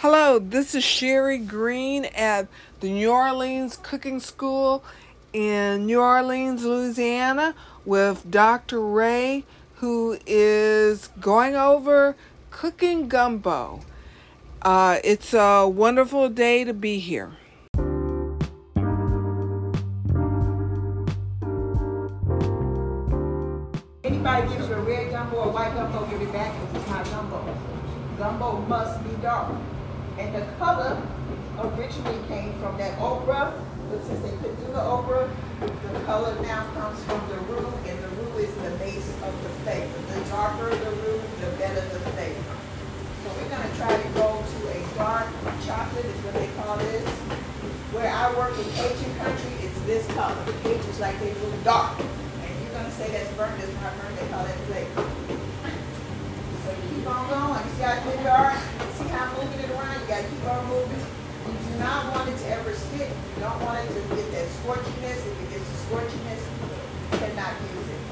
Hello, this is Sherry Green at the New Orleans Cooking School in New Orleans, Louisiana, with Dr. Raye, who is going over cooking gumbo. Uh, it's a wonderful day to be here. Anybody gives you a red gumbo or white gumbo, give it back it's not gumbo. Gumbo must be dark. And the color originally came from that okra, but since they couldn't do the okra, the color now comes from the roux, and the roux is the base of the flavor. The darker the roux, the better the flavor. So we're gonna try to go to a dark chocolate, is what they call this. Where I work in Cajun country, it's this color. The Cajuns like they look dark. And you're gonna say that's burnt, that's not burnt, they call that flavor. So keep on going, see how it's been dark? See how I'm moving it around, you gotta keep on moving. You do not want it to ever stick, you don't want it to get that scorchiness, if it gets the scorchiness, you cannot use it.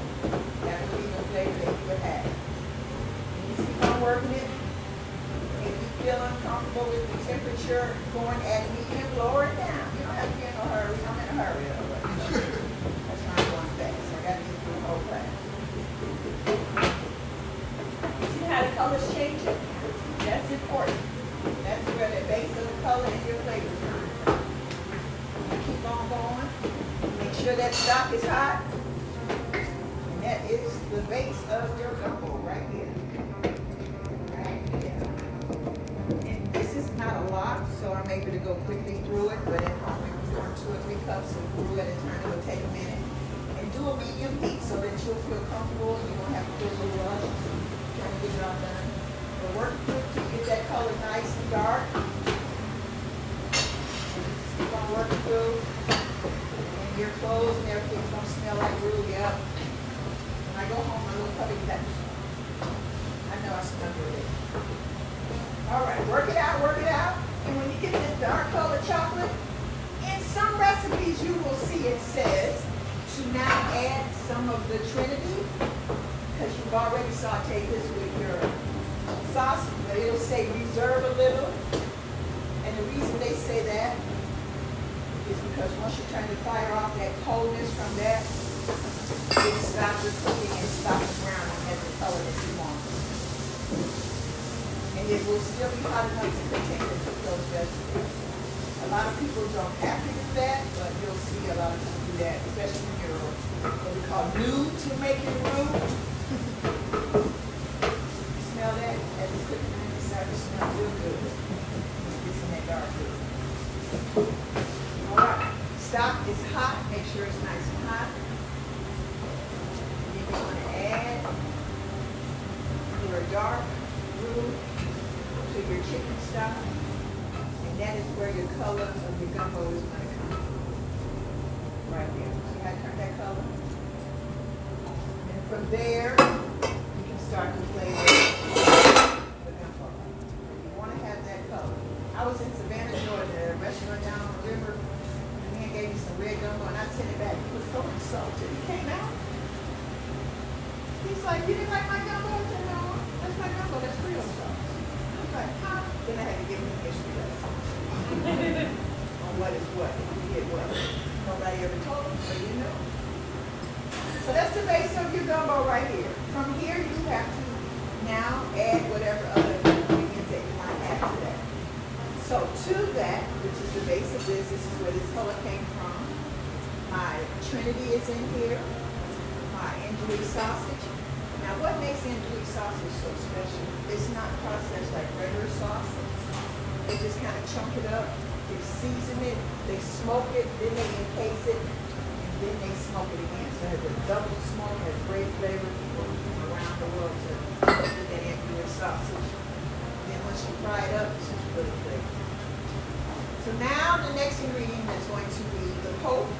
That would be the flavor that you would have. You keep on working it, if you feel uncomfortable with the temperature going at medium, lower it down. You don't have to be in a hurry, I'm in a hurry. That's not going fast, I gotta get through the whole class. See how the colors change it? That's important. That's where the base of the color and your flavor comes. You keep on going. Make sure that stock is hot. And that is the base of your gumbo right here. Right here. And this is not a lot, so I'm able to go quickly through it, but if you're doing two or three cups of roux at a time, it will take a minute. And do a medium heat so that you'll feel comfortable, and you won't have to feel a little rush, trying to get it all done. But work quick to get that color nice and dark. Just keep on working through. Your clothes and everything's gonna smell like roux, yeah. When I go home, my little puppy that. I know I smell good. All right, work it out, work it out. And when you get this dark colored chocolate, in some recipes you will see it says to now add some of the Trinity, because you've already sauteed this with your sauce, but it'll say reserve a little. And the reason they say that is because once you turn the fire off, that coldness from that, it stops the cooking and stops the browning at the color that you want. And it will still be hot enough to continue to cook those vegetables. A lot of people don't have to do that, but you'll see a lot of people do that, especially when you're what we call new to making roux. You smell that as it's cooking in the service, smell real good. It's in that dark roux. All right, stock is hot, make sure it's nice and hot. Then you're gonna add your dark roux to your chicken stock. And that is where your color of your gumbo is gonna come. Right there. See how I turned that color? And from there, you can start to flavor the gumbo. You wanna have that color. I was in Savannah, Georgia, at a restaurant down on the river. The man gave me some red gumbo and I sent it back. It was so insulted. He came out. He's like, you didn't like my gumbo? I said, no, that's my gumbo, that's Creole sauce. I was like, huh? Then I had to give him a history lesson. On what is what, and who did what. Nobody ever told him, so you know. So that's the base of your gumbo right here. From here, you have to now add whatever other ingredients that you might add to that. So to that, which is the base of this, this is where this color came from. My Trinity is in here, my andouille sausage. Now, what makes andouille sausage so special? It's not processed like regular sausage. They just kind of chunk it up, they season it, they smoke it, then they encase it, and then they smoke it again. So it has a double smoke, has great flavor. People around the world to eat that andouille sausage. Then once you fry it up, it's just really. So now the next ingredient is going to be the Pope.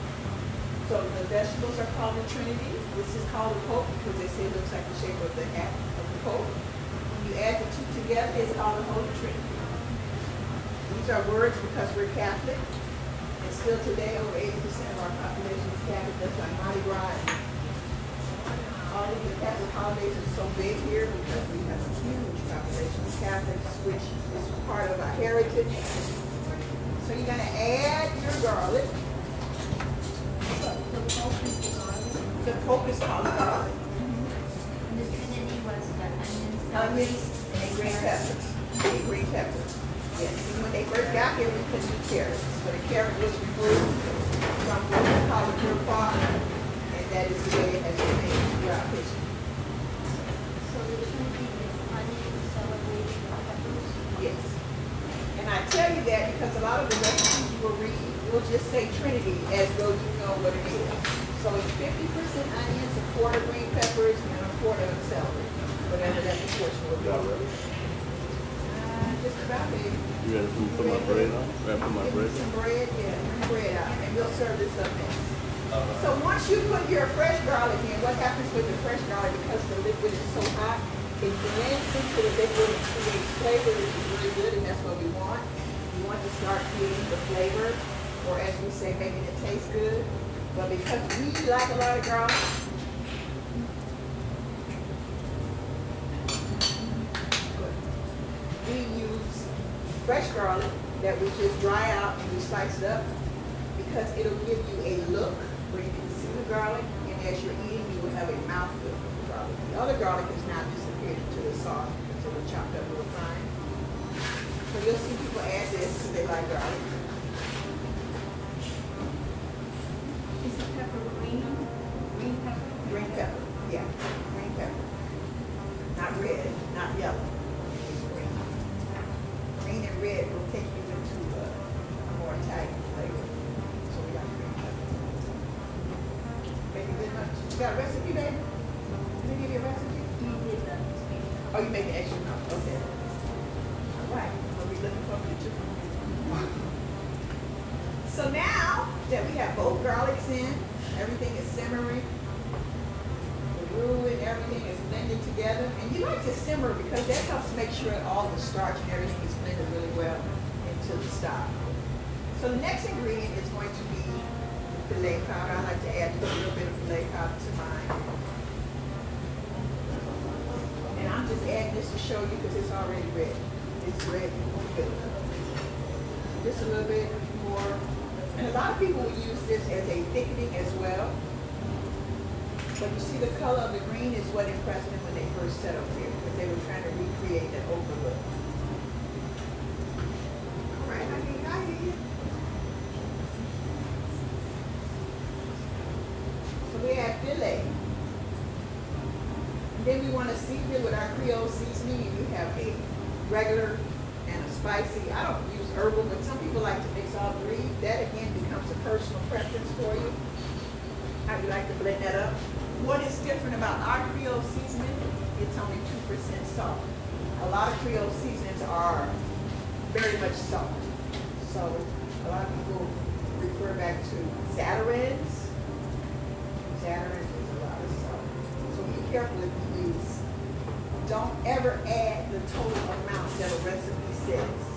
So the vegetables are called the Trinity. This is called the Pope because they say it looks like the shape of the hat of the Pope. When you add the two together, it's called the Holy Trinity. These are words because we're Catholic. And still today, over 80% of our population is Catholic. That's like Mardi Gras. All of the Catholic holidays are so big here because we have a huge population of Catholics, which is part of our heritage. So you're gonna add your garlic. The Pope is called garlic. The Trinity was the onions. Onions and green peppers. And green peppers. Yes, and when they first got here, we put the carrots. So the carrot was removed from what we call the pure pot, and that is the way it has been made throughout history. So the Trinity is onions, celery, and peppers. Yes. And I tell you that because a lot of the recipes you will read will just say Trinity as though you know what it is. So it's fifty percent onions, a quarter green peppers, and a quarter of celery, whatever that proportion will be. Y'all ready? Uh, just about there. You ready to put my bread on? Ready to put my bread some bread, yeah, bring bread out, and we'll serve this up next. So once you put your fresh garlic in, what happens with the fresh garlic, because the liquid is so hot, it blends into the liquid and creates flavor, which is really good, and that's what we want. We want to start creating the flavor, or as we say, making it taste good. But because we like a lot of garlic, we use fresh garlic that we just dry out and we slice it up because it'll give you a look where you can see the garlic and as you're eating you will have a mouthful of the garlic. The other garlic has now disappeared into the sauce it was chopped up real fine. So you'll see people add this because they like garlic. Is the pepper green? Green pepper? Green pepper, yeah, green pepper. Not red, not yellow, it's green. Green and red will take you into a a more Italian flavor. So we got green pepper. Baby, good much. You got a recipe, baby? Let me give you a recipe. You did the tomato. Oh, you make an extra now, okay. All right, we'll be looking for a picture from you. So now that we have both garlics in, everything is simmering, the roux and everything is blended together, and you like to simmer because that helps make sure all the starch and everything is blended really well into the stock. So the next ingredient is going to be filé powder. I like to add a little bit of filé powder to mine. And I'm just adding this to show you because it's already ready. It's. Good. Just a little bit more. And a lot of people use this as a thickening as well. But you see the color of the green is what impressed them when they first settled here, because they were trying to recreate that overlook. All right, I you, I. So we have filé. And then we want to season it with our Creole seasoning, you have a regular and a spicy. I don't use herbal, but some people like to mix all three. That again becomes a personal preference for you. How you like to blend that up. What is different about our Creole seasoning? It's only two percent salt. A lot of Creole seasonings are very much salt. So a lot of people refer back to Zatarain's. Zatarain's is a lot of salt. So be careful if you use. Don't ever add the total amount that a recipe says.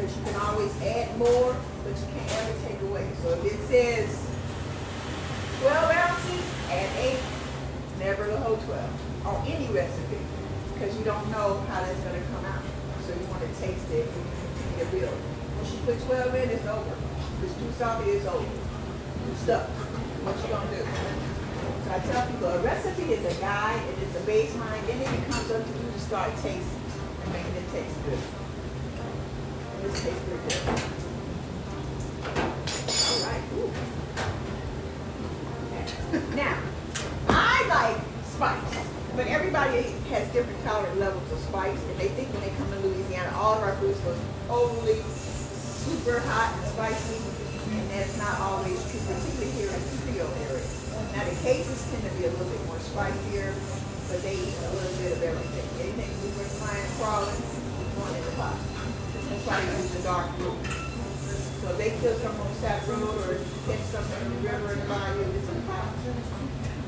Because you can always add more, but you can't ever take away. So if it says 12 ounces, add 8, never the whole 12, on any recipe, because you don't know how that's going to come out. So you want to taste it and to build. Once you put 12 in, it's over. If it's too salty, it's over. You stuck. What you going to do? So I tell people, a recipe is a guide, and it is a baseline, then it comes up to you to start tasting and making it taste good. Now, I like spice, but everybody has different tolerant levels of spice, and they think when they come to Louisiana, all of our foods are overly super hot and spicy, and that's not always true, particularly here in the Creole area. Now, the cases tend to be a little bit more spicier, but they eat a little bit of everything. Anything we were flying crawling, going in the pot. That's why they use the dark roux. So if they South Road or catch something in the river in the bayou, it's in the.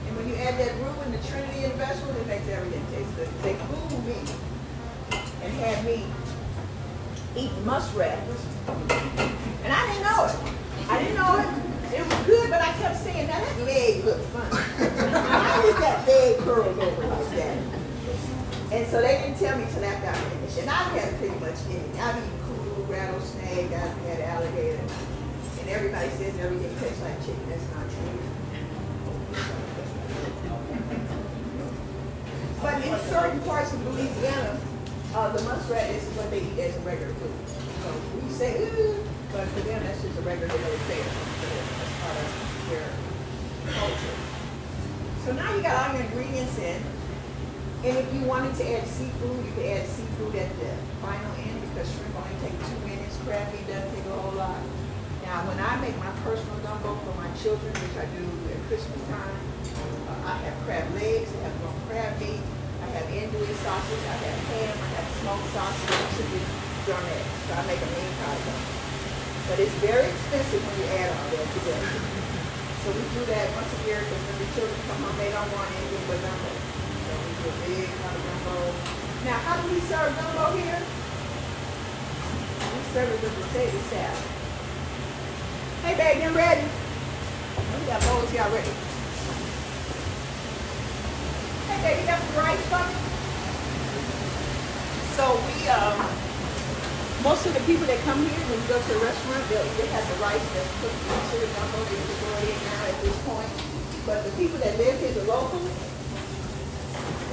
And when you add that roux and the trinity and the vegetables, it makes everything taste good. They fooled me and had me eat muskrat. And I didn't know it. I didn't know it. It was good, but I kept saying, now that leg looks funny. Why is that leg curled over like that? And so they didn't tell me till after I finished. And I've had pretty much anything. I've eaten we had alligator. Everybody says everything tastes like chicken, that's not true. But in certain parts of Louisiana, uh, the muskrat is what they eat as a regular food. So we say, ooh, but for them, that's just a regular day fare. That's part of their culture. So now you got all your ingredients in. And if you wanted to add seafood, you could add seafood at the final end because shrimp only take two minutes. Crabby doesn't take a whole lot. Now, when I make my personal gumbo for my children, which I do at Christmas time, uh, I have crab legs, I have ground crab meat, I have andouille sausage, I have ham, I have smoked sausage, chicken drumette. So I make a mean pie gumbo. But it's very expensive when you add all that together. So we do that once a year because when the children come home, they don't want anything but gumbo. So we do a big pot of gumbo. Now, how do we serve gumbo here? We serve it with potato salad. Hey, babe, you ready? We got bowls here already. Hey, babe, you got some rice for me? So we, um, most of the people that come here, when you go to the restaurant, they'll either have the rice that's cooked into the gumbo, they can go in now at this point. But the people that live here, the locals,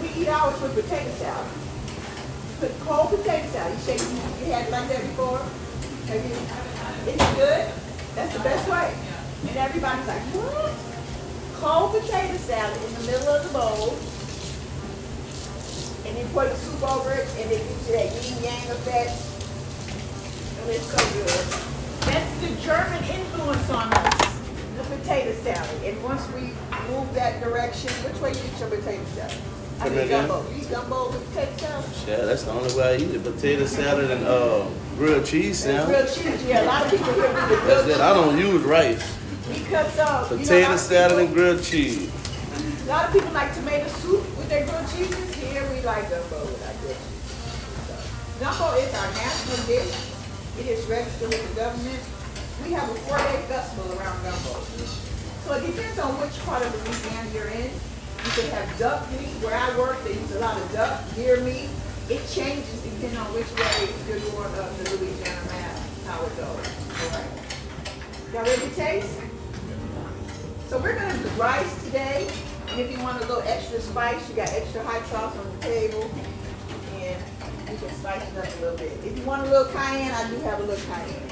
we eat ours with potato salad. Put cold potato salad. You shake, you had like that before? Have you? Is it good? That's the best way. And everybody's like, what? Cold potato salad in the middle of the bowl. And then pour the soup over it, and it gives you that yin yang effect. And it's so good. That's the German influence on us, the potato salad. And once we move that direction, which way you eat your potato salad? I Come mean gumbo. You eat gumbo with potato salad? Yeah, that's the only way I eat it. Potato salad and uh, grilled cheese sandwich. grilled cheese, yeah, a lot of people here do the That's grilled cheese. I don't use rice. Uh, you know, Potato salad people- and grilled cheese. A lot of people like tomato soup with their grilled cheeses. Here we like gumbo with our grilled cheese. So, Gumbo is our national dish. It is registered with the government. We have a four-day festival around gumbo. So it depends on which part of Louisiana you're in. You can have duck meat. Where I work, they use a lot of duck, deer meat. It changes depending on which way you're going up the Louisiana map, how it goes. Y'all ready to taste? So we're gonna do rice today, and if you want a little extra spice, you got extra hot sauce on the table, and you can spice it up a little bit. If you want a little cayenne, I do have a little cayenne.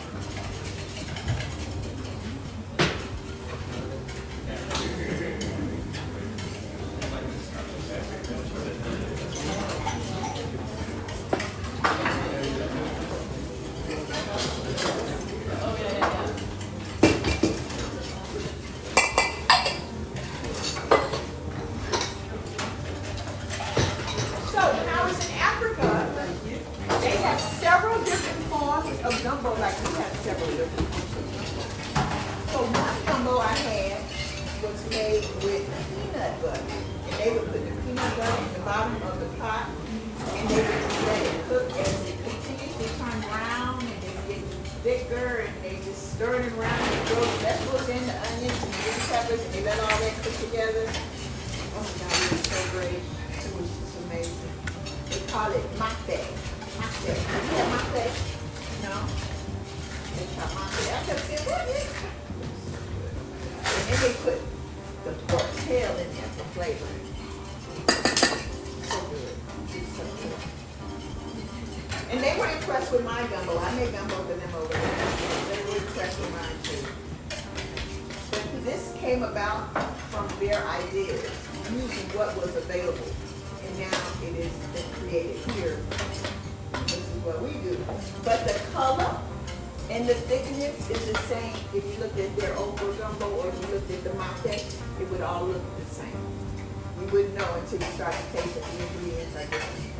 So now it's in Africa, they have several different forms of gumbo, like we have several different forms of gumbo. So one gumbo I had was made with peanut butter. And they would put the peanut butter in the bottom of the pot, and they would just let it cook as it continues to turn brown, and it gets thicker, and they just stir it around, and throw vegetables in, the onions peppers, and let all that cook together. Oh my God, it was so great. It was just amazing. They call it mate. Mate. You have mate? No? They call mate. I kept saying, what is? And then they put the pork tail in there for flavor. So good. It's so good. And they were impressed with my gumbo. I made gumbo for them over there. They were impressed with mine too. This came about from their ideas, using what was available. And now it is created here. This is what we do. But the color and the thickness is the same. If you looked at their okra gumbo or if you looked at the mate, it would all look the same. You wouldn't know until you started tasting the ingredients are different.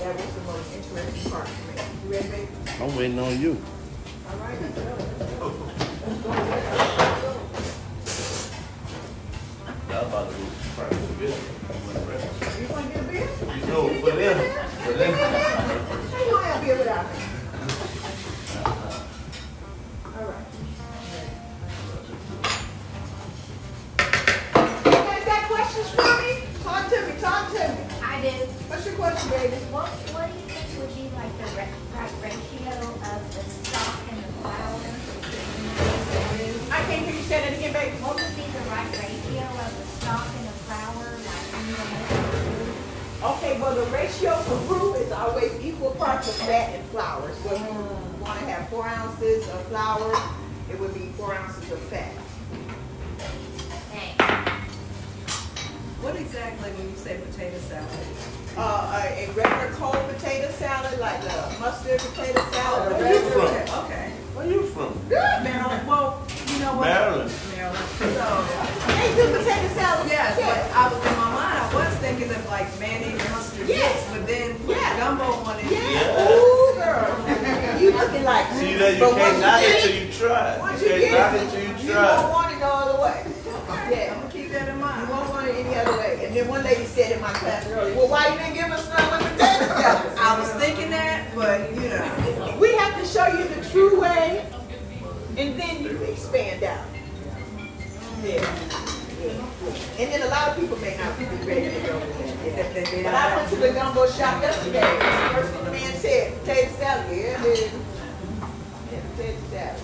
That was the most interesting part for me. You ready, baby? I'm waiting on you. All right, You want a beer? Know, for them, for them. You beer without me? All right. You guys got questions for me? Talk to me, talk to me. I do. What's your question, baby? What, ratio for roux is always equal parts of fat and flour. So if you want to have four ounces of flour, it would be four ounces of fat. What exactly when you say potato salad? Uh, a, a regular cold potato salad, like the mustard potato salad. Or where you from? potato- Okay. Where are you from? Maryland, well, you know what? Maryland. Maryland. So, They do potato salad. yes, but I was in my mind, I was thinking of like mayonnaise and mustard Yes. yes. but then put Yeah. gumbo on it. Yeah, Yeah. ooh, girl. You looking like. See that you But can't once knock it till you try. Once You you can't get knock it, it till you you won't try. want it no other way. Yeah. I'm gonna keep that in mind. You mind. won't want it any other way. And then one lady said in my class earlier, well, why you didn't give us none with potato salad? I was thinking that, but you know. We have to show you the true way, and then you expand out. Yeah. yeah. And then a lot of people may not be ready to go But I went to the gumbo shop yesterday. First thing the man said, potato salad. Yeah, it is. Salad.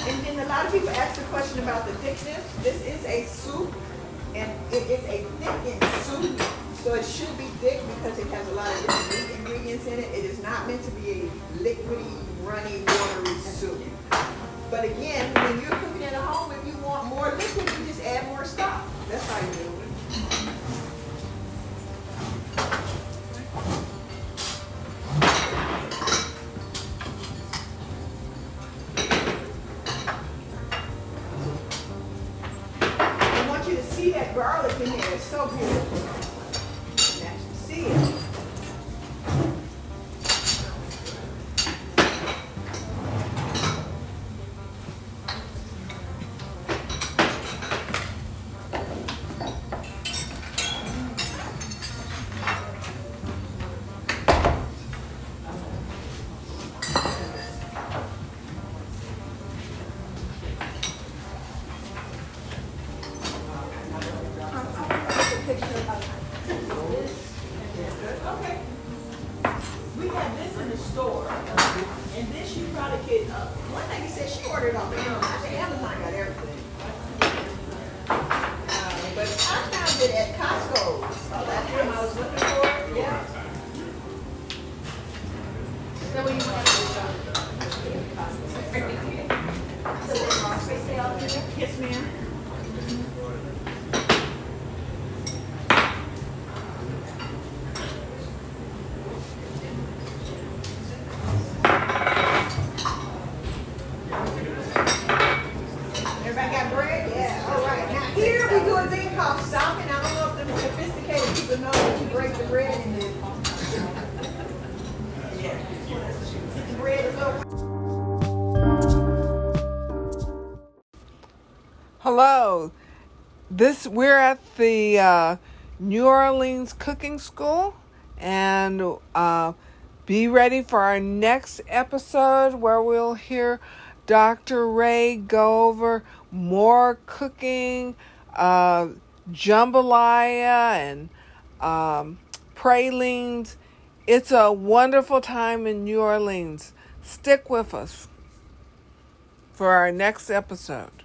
And then a lot of people ask the question about the thickness. This is a soup, and it is a thickened soup, so it should be thick because it has a lot of different ingredients in it. It is not meant to be a liquidy, runny, watery soup. But again, when you're cooking at home, if you want more liquid, you just add more stock. That's how you do it. I want you to see that garlic in there. It's so beautiful. You can actually see it. Okay. We have this in the store, and this you probably could, uh, one lady said she ordered off Amazon. I think Amazon got everything. Uh, But I found it at Costco. So that's what I was looking for, yeah. Yes, ma'am. Everybody got bread? Yeah, all right. Now here we do a thing called stomping. I don't know if the sophisticated people know that you break the bread and then. Yeah. The bread is over. Hello. This we're at the uh, New Orleans Cooking School, and uh, be ready for our next episode where we'll hear Dr. Raye go over more cooking, uh, jambalaya, and um, pralines. It's a wonderful time in New Orleans. Stick with us for our next episode.